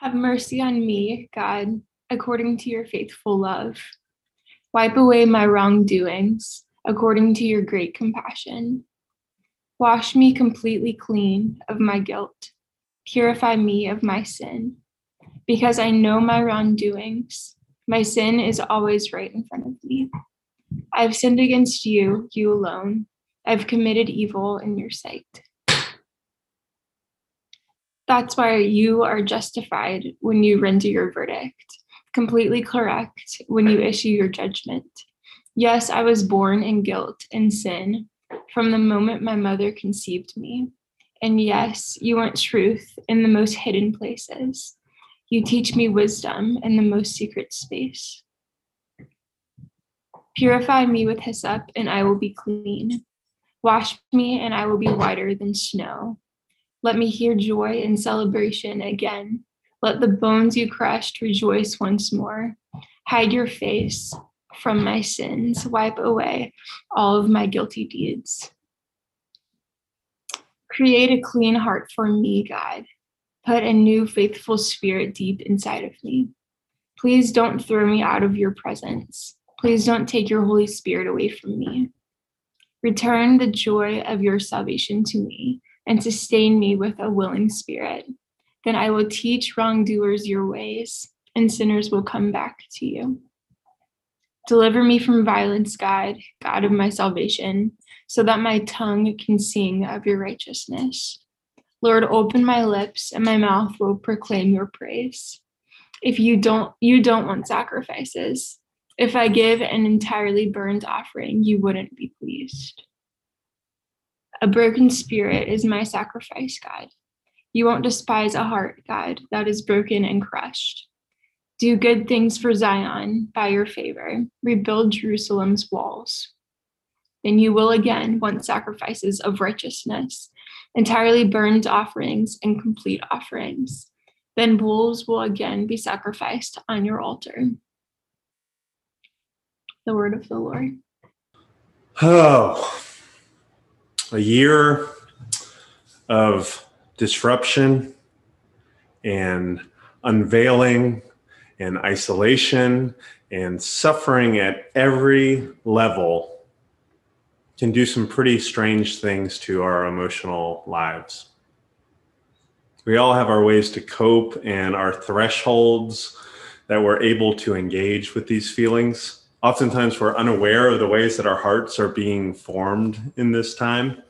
Have mercy on me, God, according to your faithful love. Wipe away my wrongdoings, according to your great compassion. Wash me completely clean of my guilt. Purify me of my sin. Because I know my wrongdoings, my sin is always right in front of me. I've sinned against you, you alone. I've committed evil in your sight. That's why you are justified when you render your verdict, completely correct when you issue your judgment. Yes, I was born in guilt and sin from the moment my mother conceived me. And yes, you want truth in the most hidden places. You teach me wisdom in the most secret space. Purify me with hyssop, and I will be clean. Wash me, and I will be whiter than snow. Let me hear joy and celebration again. Let the bones you crushed rejoice once more. Hide your face from my sins, wipe away all of my guilty deeds. Create a clean heart for me, God. Put a new faithful spirit deep inside of me. Please don't throw me out of your presence. Please don't take your Holy Spirit away from me. Return the joy of your salvation to me and sustain me with a willing spirit. Then I will teach wrongdoers your ways, and sinners will come back to you. Deliver me from violence, God, God of my salvation, so that my tongue can sing of your righteousness. Lord, open my lips, and my mouth will proclaim your praise. If you don't, you don't want sacrifices. If I give an entirely burnt offering, you wouldn't be pleased. A broken spirit is my sacrifice, God. You won't despise a heart, God, that is broken and crushed. Do good things for Zion by your favor. Rebuild Jerusalem's walls. Then you will again want sacrifices of righteousness, entirely burned offerings and complete offerings. Then bulls will again be sacrificed on your altar. The word of the Lord. Oh, a year of disruption and unveiling and isolation and suffering at every level can do some pretty strange things to our emotional lives. We all have our ways to cope and our thresholds that we're able to engage with these feelings. Oftentimes, we're unaware of the ways that our hearts are being formed in this time.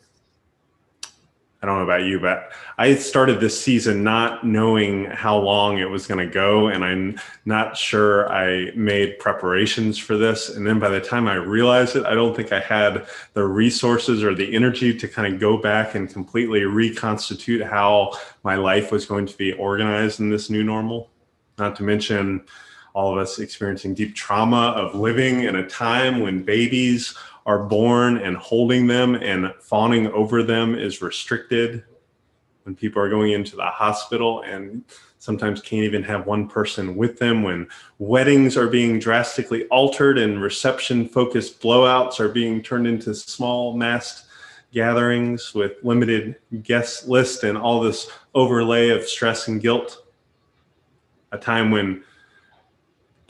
I don't know about you, but I started this season not knowing how long it was going to go. And I'm not sure I made preparations for this. And then by the time I realized it, I don't think I had the resources or the energy to kind of go back and completely reconstitute how my life was going to be organized in this new normal. Not to mention all of us experiencing deep trauma of living in a time when babies are born and holding them and fawning over them is restricted. When people are going into the hospital and sometimes can't even have one person with them when weddings are being drastically altered and reception focused blowouts are being turned into small massed gatherings with limited guest list and all this overlay of stress and guilt. A time when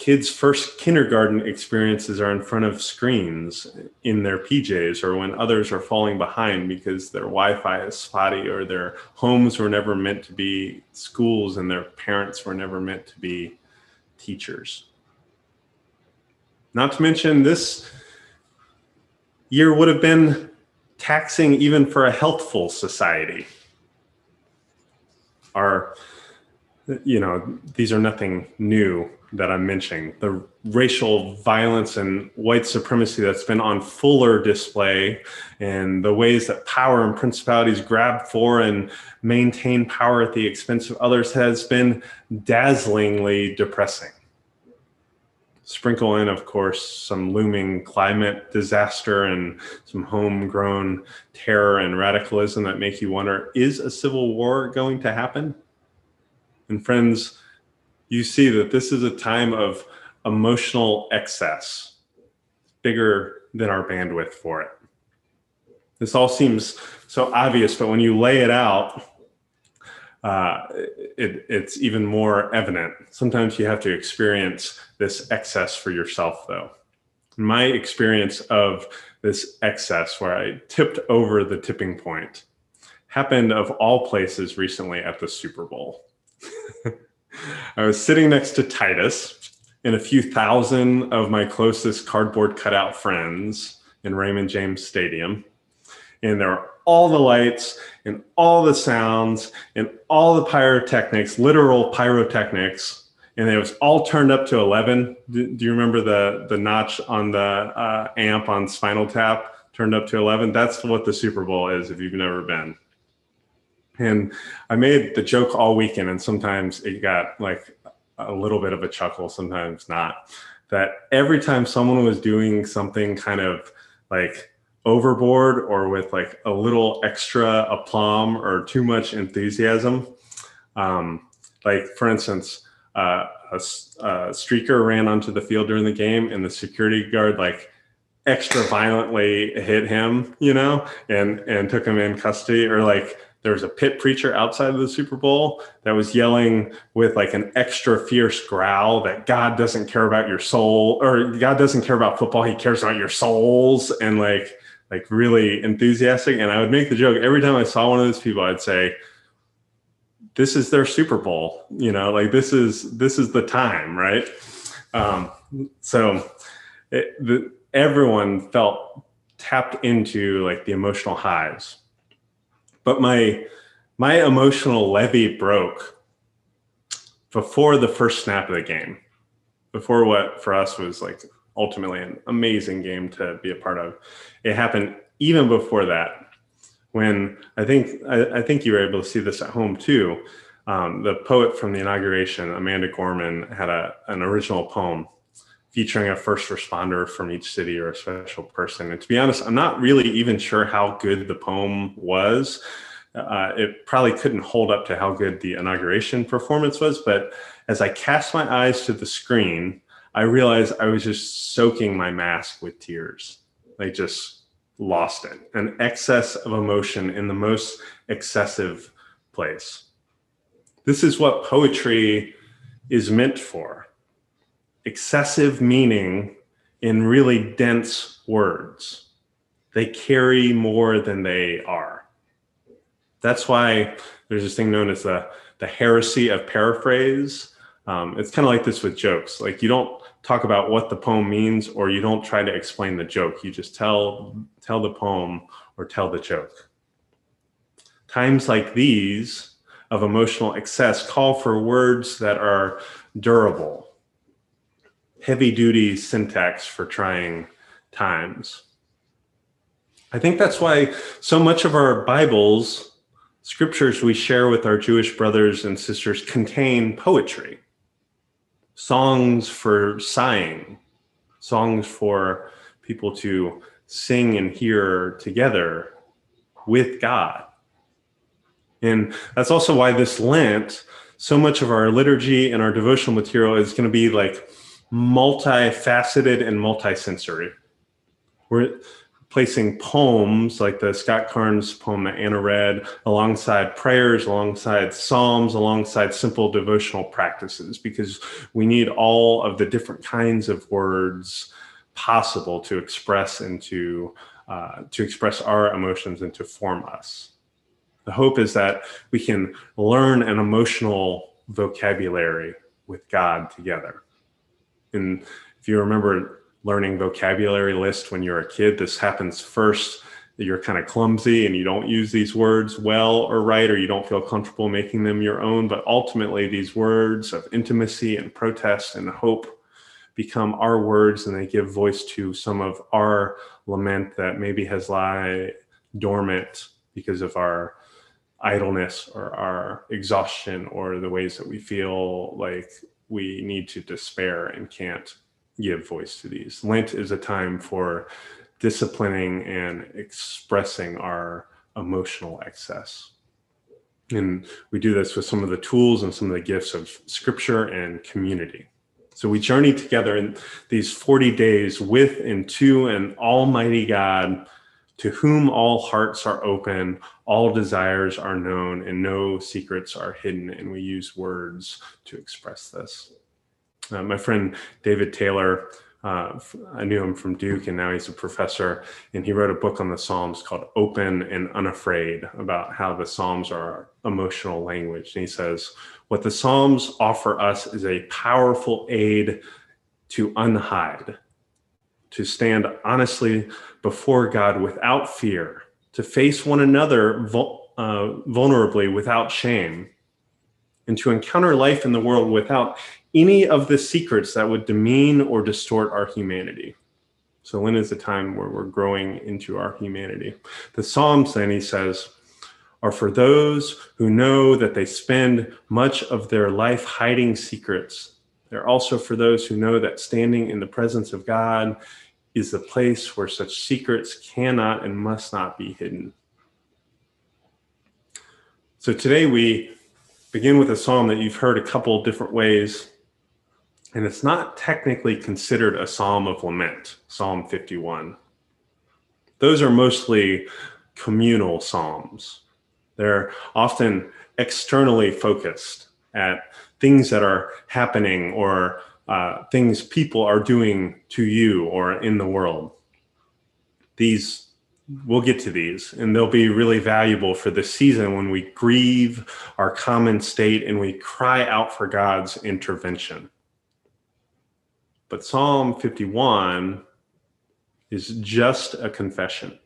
kids' first kindergarten experiences are in front of screens in their PJs or when others are falling behind because their Wi Fi is spotty or their homes were never meant to be schools and their parents were never meant to be teachers. Not to mention, this year would have been taxing even for a healthful society. Our, you know, these are nothing new that I'm mentioning, the racial violence and white supremacy that's been on fuller display, and the ways that power and principalities grab for and maintain power at the expense of others has been dazzlingly depressing. Sprinkle in, of course, some looming climate disaster and some homegrown terror and radicalism that make you wonder is a civil war going to happen? And, friends, you see that this is a time of emotional excess, bigger than our bandwidth for it. This all seems so obvious, but when you lay it out, uh, it, it's even more evident. Sometimes you have to experience this excess for yourself, though. My experience of this excess, where I tipped over the tipping point, happened of all places recently at the Super Bowl. I was sitting next to Titus and a few thousand of my closest cardboard cutout friends in Raymond James Stadium. And there were all the lights and all the sounds and all the pyrotechnics, literal pyrotechnics, and it was all turned up to 11. Do, do you remember the the notch on the uh, amp on Spinal Tap turned up to 11? That's what the Super Bowl is if you've never been. And I made the joke all weekend, and sometimes it got like a little bit of a chuckle, sometimes not. That every time someone was doing something kind of like overboard or with like a little extra aplomb or too much enthusiasm. Um, like for instance, uh, a, a, streaker ran onto the field during the game, and the security guard like extra violently hit him, you know, and and took him in custody, or like there was a pit preacher outside of the Super Bowl that was yelling with like an extra fierce growl that God doesn't care about your soul or God doesn't care about football. He cares about your souls. And like, like really enthusiastic. And I would make the joke every time I saw one of those people, I'd say, this is their Super Bowl, you know, like this is, this is the time. Right. Um, so it, the, everyone felt tapped into like the emotional highs, but my, my emotional levee broke before the first snap of the game, before what for us was like ultimately an amazing game to be a part of. It happened even before that, when I think I, I think you were able to see this at home too. Um, the poet from the inauguration, Amanda Gorman, had a, an original poem featuring a first responder from each city or a special person. And to be honest, I'm not really even sure how good the poem was. Uh, it probably couldn't hold up to how good the inauguration performance was. But as I cast my eyes to the screen, I realized I was just soaking my mask with tears. I just lost it. An excess of emotion in the most excessive place. This is what poetry is meant for excessive meaning in really dense words. They carry more than they are. That's why there's this thing known as the, the heresy of paraphrase. Um, it's kind of like this with jokes. Like you don't talk about what the poem means or you don't try to explain the joke you just tell tell the poem or tell the joke times like these of emotional excess call for words that are durable heavy duty syntax for trying times i think that's why so much of our bibles scriptures we share with our jewish brothers and sisters contain poetry songs for sighing, songs for people to sing and hear together with God. And that's also why this Lent, so much of our liturgy and our devotional material is going to be like multifaceted and multisensory. We're placing poems like the Scott Cairns poem that Anna read, alongside prayers, alongside psalms, alongside simple devotional practices, because we need all of the different kinds of words possible to express and to uh, to express our emotions and to form us. The hope is that we can learn an emotional vocabulary with God together. And if you remember learning vocabulary list when you're a kid. This happens first. You're kind of clumsy and you don't use these words well or right, or you don't feel comfortable making them your own. But ultimately, these words of intimacy and protest and hope become our words and they give voice to some of our lament that maybe has lie dormant because of our idleness or our exhaustion or the ways that we feel like we need to despair and can't give voice to these. Lent is a time for disciplining and expressing our emotional excess. And we do this with some of the tools and some of the gifts of scripture and community. So we journey together in these 40 days with and to an almighty God to whom all hearts are open, all desires are known, and no secrets are hidden. And we use words to express this. Uh, my friend David Taylor, uh, I knew him from Duke, and now he's a professor. And he wrote a book on the Psalms called Open and Unafraid about how the Psalms are emotional language. And he says, What the Psalms offer us is a powerful aid to unhide, to stand honestly before God without fear, to face one another uh, vulnerably without shame, and to encounter life in the world without any of the secrets that would demean or distort our humanity. So when is the time where we're growing into our humanity. The Psalms, then, he says, are for those who know that they spend much of their life hiding secrets. They're also for those who know that standing in the presence of God is the place where such secrets cannot and must not be hidden. So today we begin with a psalm that you've heard a couple different ways and it's not technically considered a psalm of lament, Psalm 51. Those are mostly communal psalms. They're often externally focused at things that are happening or uh, things people are doing to you or in the world. These, we'll get to these, and they'll be really valuable for the season when we grieve our common state and we cry out for God's intervention. But Psalm 51 is just a confession.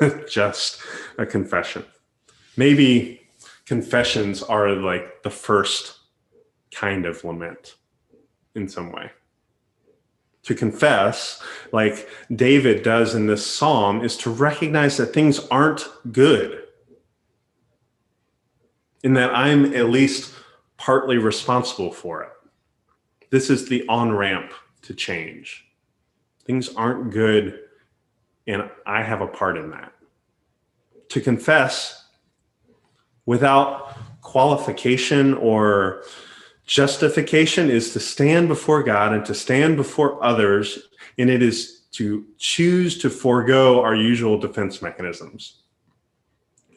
just a confession. Maybe confessions are like the first kind of lament in some way. To confess, like David does in this psalm, is to recognize that things aren't good. In that I'm at least partly responsible for it. This is the on ramp to change. Things aren't good, and I have a part in that. To confess without qualification or justification is to stand before God and to stand before others, and it is to choose to forego our usual defense mechanisms.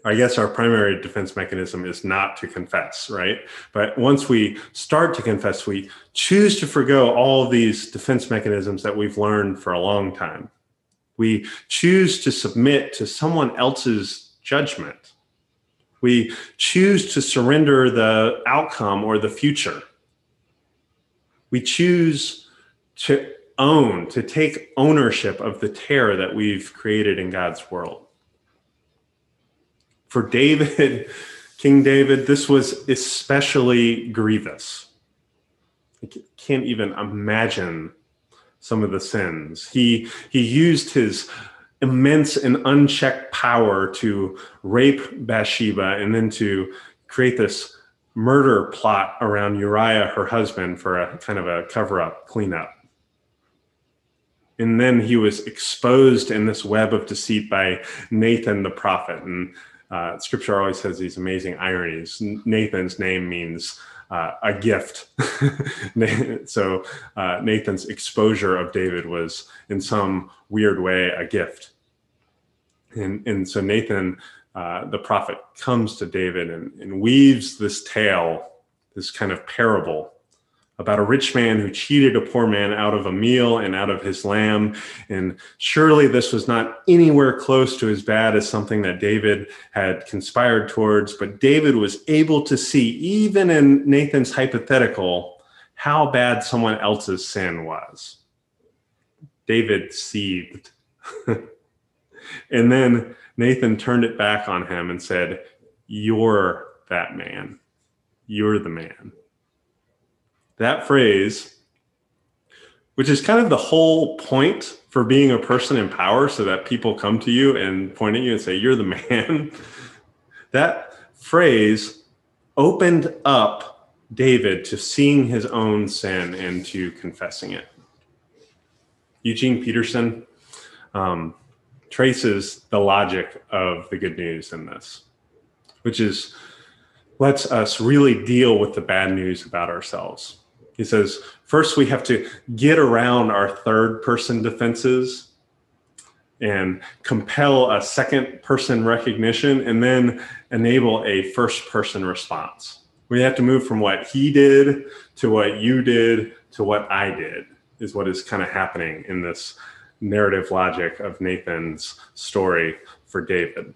I guess our primary defense mechanism is not to confess, right? But once we start to confess, we choose to forego all of these defense mechanisms that we've learned for a long time. We choose to submit to someone else's judgment. We choose to surrender the outcome or the future. We choose to own, to take ownership of the terror that we've created in God's world for David, King David, this was especially grievous. I can't even imagine some of the sins. He he used his immense and unchecked power to rape Bathsheba and then to create this murder plot around Uriah, her husband, for a kind of a cover up, cleanup. And then he was exposed in this web of deceit by Nathan the prophet. And uh, scripture always has these amazing ironies. Nathan's name means uh, a gift. so uh, Nathan's exposure of David was in some weird way a gift. And, and so Nathan, uh, the prophet, comes to David and, and weaves this tale, this kind of parable about a rich man who cheated a poor man out of a meal and out of his lamb. And surely this was not anywhere close to as bad as something that David had conspired towards. But David was able to see, even in Nathan's hypothetical, how bad someone else's sin was. David seethed. and then Nathan turned it back on him and said, You're that man. You're the man that phrase, which is kind of the whole point for being a person in power, so that people come to you and point at you and say, You're the man. that phrase opened up David to seeing his own sin and to confessing it. Eugene Peterson um, traces the logic of the good news in this, which is lets us really deal with the bad news about ourselves. He says, first we have to get around our third person defenses and compel a second person recognition and then enable a first person response. We have to move from what he did to what you did to what I did, is what is kind of happening in this narrative logic of Nathan's story for David.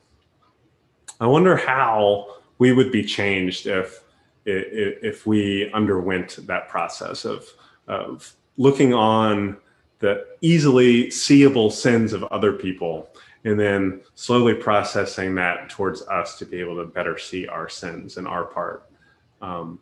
I wonder how we would be changed if if we underwent that process of of looking on the easily seeable sins of other people and then slowly processing that towards us to be able to better see our sins and our part. Um,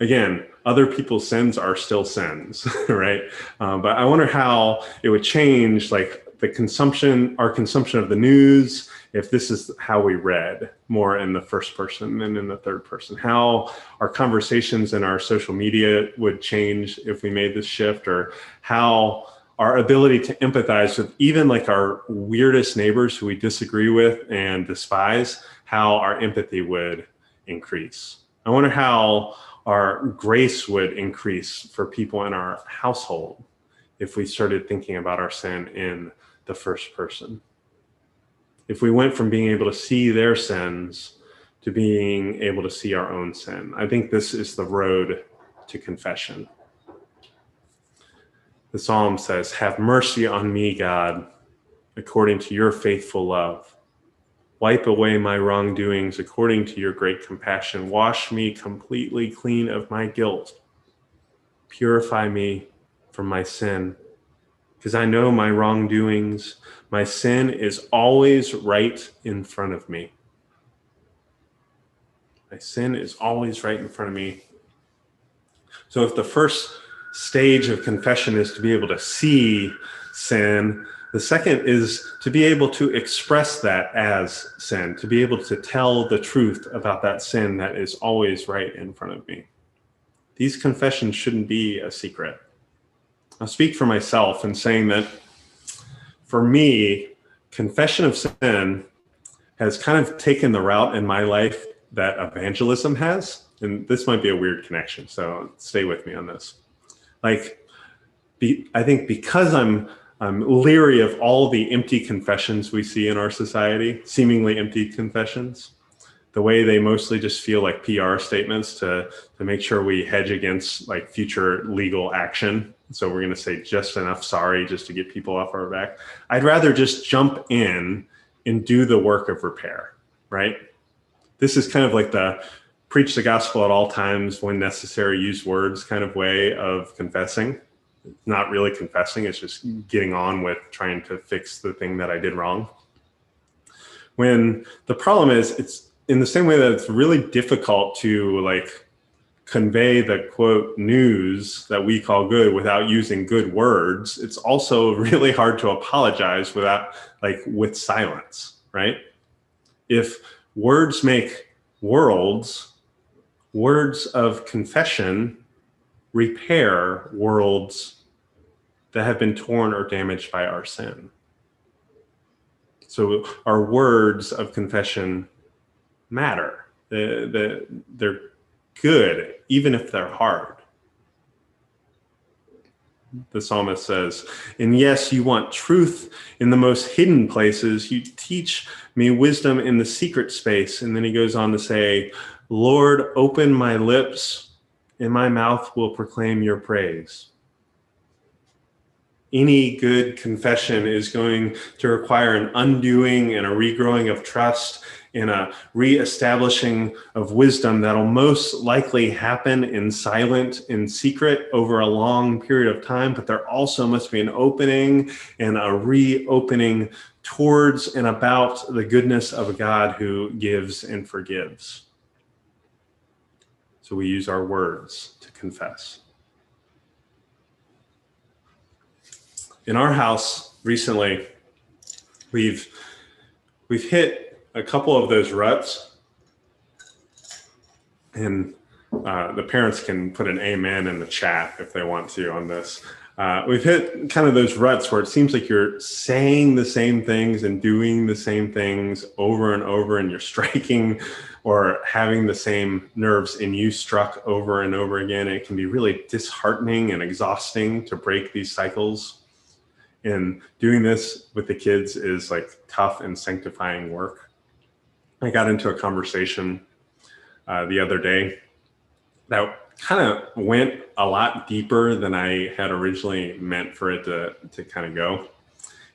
again, other people's sins are still sins, right? Um, but I wonder how it would change, like the consumption, our consumption of the news, if this is how we read more in the first person than in the third person, how our conversations and our social media would change if we made this shift, or how our ability to empathize with even like our weirdest neighbors who we disagree with and despise, how our empathy would increase. I wonder how our grace would increase for people in our household if we started thinking about our sin in the first person. If we went from being able to see their sins to being able to see our own sin, I think this is the road to confession. The psalm says, Have mercy on me, God, according to your faithful love Wipe away my wrongdoings according to your great compassion. Wash me completely clean of my guilt. Purify me from my sin, because I know my wrongdoings. My sin is always right in front of me. My sin is always right in front of me. So, if the first stage of confession is to be able to see sin, the second is to be able to express that as sin, to be able to tell the truth about that sin that is always right in front of me. These confessions shouldn't be a secret. I'll speak for myself in saying that for me, confession of sin has kind of taken the route in my life that evangelism has. And this might be a weird connection, so stay with me on this. Like, be, I think because I'm I'm leery of all the empty confessions we see in our society, seemingly empty confessions. The way they mostly just feel like PR statements to to make sure we hedge against like future legal action. So we're going to say just enough sorry just to get people off our back. I'd rather just jump in and do the work of repair, right? This is kind of like the preach the gospel at all times when necessary, use words kind of way of confessing It's not really confessing it's just mm. getting on with trying to fix the thing that i did wrong when the problem is it's in the same way that it's really difficult to like convey the quote news that we call good without using good words it's also really hard to apologize without like with silence right if words make worlds words of confession repair worlds that have been torn or damaged by our sin. So our words of confession matter. They're, they're good, even if they're hard. The psalmist says, And yes, you want truth in the most hidden places. You teach me wisdom in the secret space. And then he goes on to say, Lord, open my lips and my mouth will proclaim your praise. Any good confession is going to require an undoing and a regrowing of trust and a reestablishing of wisdom that'll most likely happen in silent, in secret over a long period of time. But there also must be an opening and a reopening towards and about the goodness of a God who gives and forgives. So we use our words to confess. In our house recently, we've we've hit a couple of those ruts, and uh, the parents can put an amen in the chat if they want to on this. Uh, we've hit kind of those ruts where it seems like you're saying the same things and doing the same things over and over, and you're striking or having the same nerves in you struck over and over again. It can be really disheartening and exhausting to break these cycles. And doing this with the kids is like tough and sanctifying work. I got into a conversation uh, the other day that kind of went a lot deeper than I had originally meant for it to, to kind of go.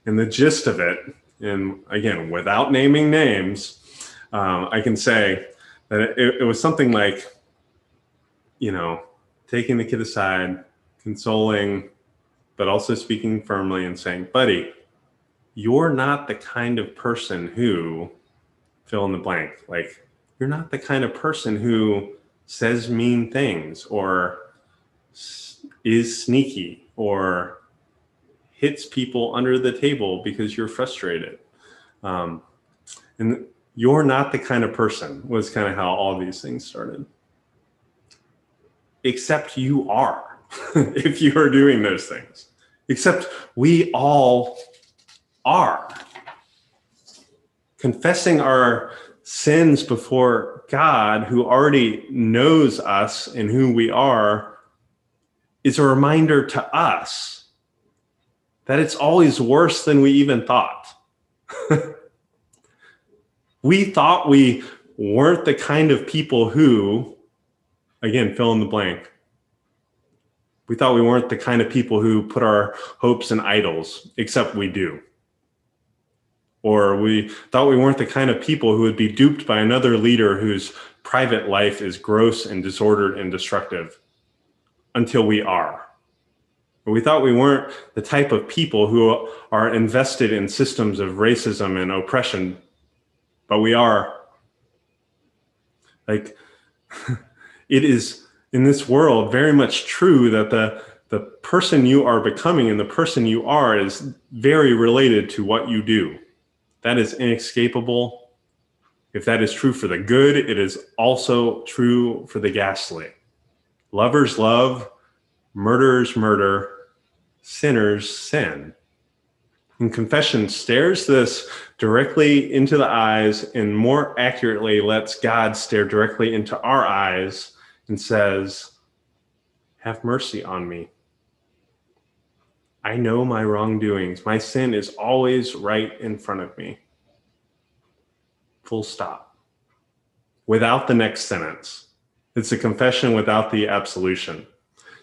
And the gist of it, and again, without naming names, um, I can say that it, it was something like, you know, taking the kid aside, consoling, but also speaking firmly and saying, buddy, you're not the kind of person who fill in the blank. Like, you're not the kind of person who says mean things or is sneaky or hits people under the table because you're frustrated. Um, and you're not the kind of person was kind of how all these things started. Except you are if you are doing those things. Except we all are. Confessing our sins before God, who already knows us and who we are, is a reminder to us that it's always worse than we even thought. we thought we weren't the kind of people who, again, fill in the blank. We thought we weren't the kind of people who put our hopes in idols, except we do or we thought we weren't the kind of people who would be duped by another leader whose private life is gross and disordered and destructive until we are. We thought we weren't the type of people who are invested in systems of racism and oppression, but we are. Like, it is in this world very much true that the, the person you are becoming and the person you are is very related to what you do. That is inescapable. If that is true for the good, it is also true for the ghastly. Lovers love, murderers murder, sinners sin. And confession stares this directly into the eyes and more accurately lets God stare directly into our eyes and says, Have mercy on me. I know my wrongdoings. My sin is always right in front of me. Full stop. Without the next sentence. It's a confession without the absolution.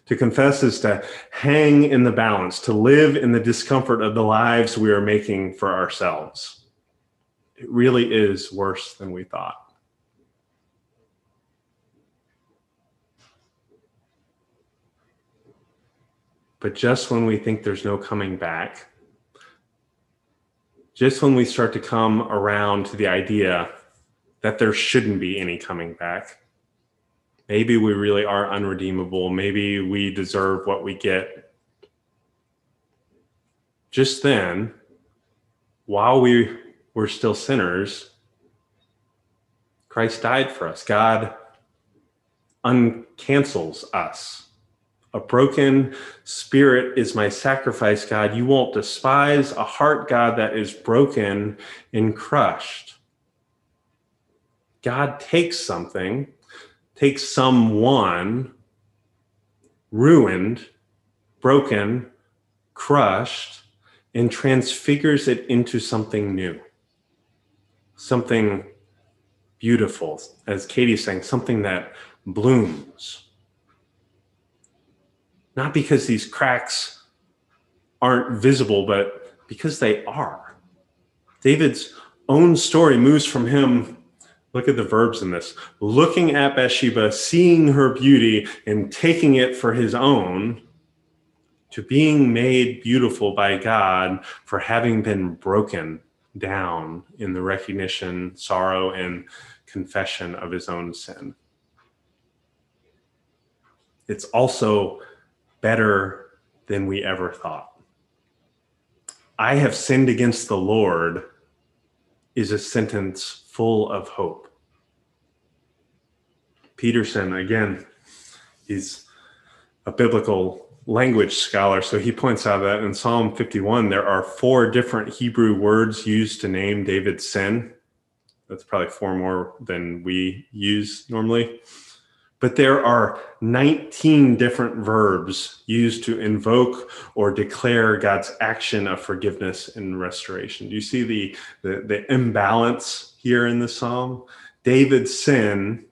To confess is to hang in the balance, to live in the discomfort of the lives we are making for ourselves. It really is worse than we thought. But just when we think there's no coming back, just when we start to come around to the idea that there shouldn't be any coming back, maybe we really are unredeemable, maybe we deserve what we get. Just then, while we were still sinners, Christ died for us. God uncancels us. A broken spirit is my sacrifice, God. You won't despise a heart, God, that is broken and crushed. God takes something, takes someone ruined, broken, crushed, and transfigures it into something new, something beautiful, as Katie's saying, something that blooms not because these cracks aren't visible, but because they are. David's own story moves from him. Look at the verbs in this looking at Bathsheba, seeing her beauty, and taking it for his own, to being made beautiful by God for having been broken down in the recognition, sorrow, and confession of his own sin. It's also better than we ever thought. I have sinned against the Lord is a sentence full of hope. Peterson, again, he's a biblical language scholar, so he points out that in Psalm 51, there are four different Hebrew words used to name David's sin. That's probably four more than we use normally. But there are 19 different verbs used to invoke or declare God's action of forgiveness and restoration. Do you see the, the, the imbalance here in the psalm? David's sin,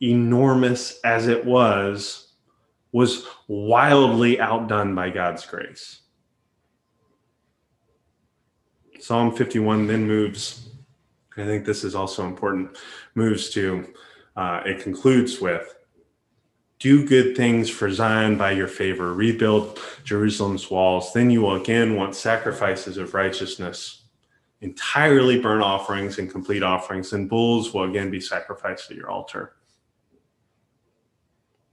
enormous as it was, was wildly outdone by God's grace. Psalm 51 then moves, I think this is also important, moves to, uh, it concludes with, do good things for Zion by your favor, rebuild Jerusalem's walls. Then you will again want sacrifices of righteousness, entirely burnt offerings and complete offerings, and bulls will again be sacrificed at your altar.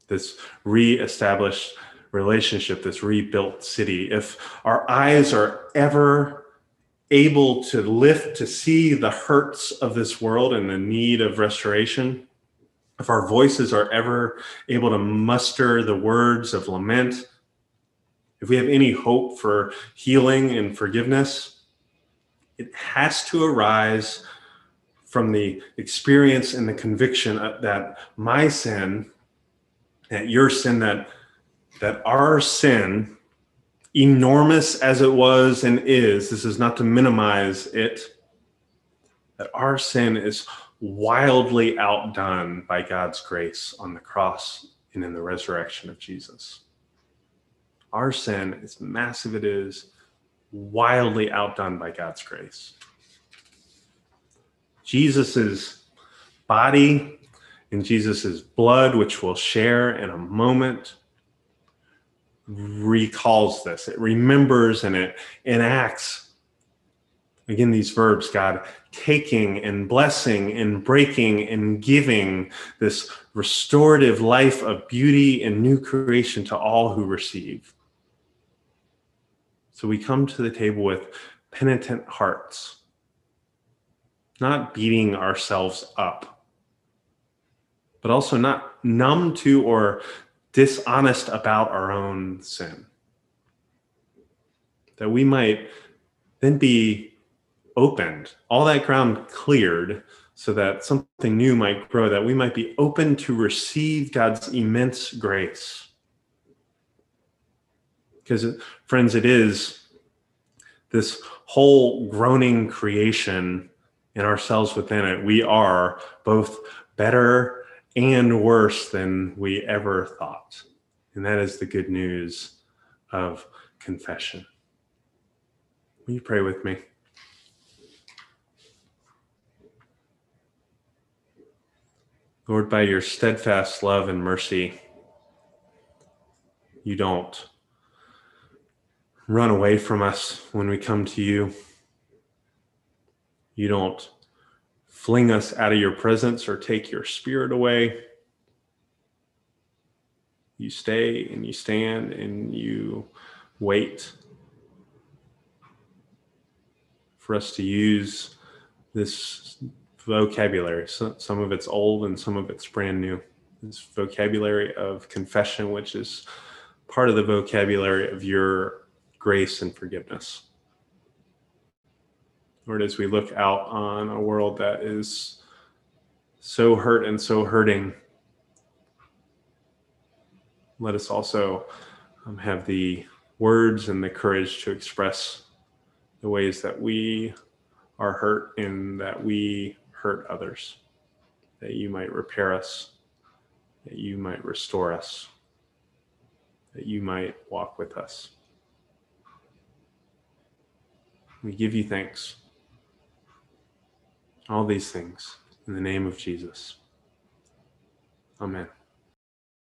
This re-established relationship, this rebuilt city. If our eyes are ever able to lift to see the hurts of this world and the need of restoration, if our voices are ever able to muster the words of lament, if we have any hope for healing and forgiveness, it has to arise from the experience and the conviction that my sin, that your sin, that that our sin enormous as it was and is, this is not to minimize it, that our sin is wildly outdone by God's grace on the cross and in the resurrection of Jesus. Our sin, as massive it is, wildly outdone by God's grace. Jesus's body and Jesus's blood, which we'll share in a moment, recalls this. It remembers and it enacts. Again, these verbs, God taking and blessing and breaking and giving this restorative life of beauty and new creation to all who receive. So we come to the table with penitent hearts, not beating ourselves up, but also not numb to or dishonest about our own sin. That we might then be opened, all that ground cleared, so that something new might grow, that we might be open to receive God's immense grace. Because, friends, it is this whole groaning creation and ourselves within it. We are both better and worse than we ever thought. And that is the good news of confession. Will you pray with me? Lord, by your steadfast love and mercy, you don't run away from us when we come to you. You don't fling us out of your presence or take your spirit away. You stay and you stand and you wait for us to use this vocabulary. So, some of it's old and some of it's brand new. This vocabulary of confession, which is part of the vocabulary of your grace and forgiveness. Lord, as we look out on a world that is so hurt and so hurting, let us also um, have the words and the courage to express the ways that we are hurt and that we hurt others, that you might repair us, that you might restore us, that you might walk with us. We give you thanks. All these things in the name of Jesus. Amen.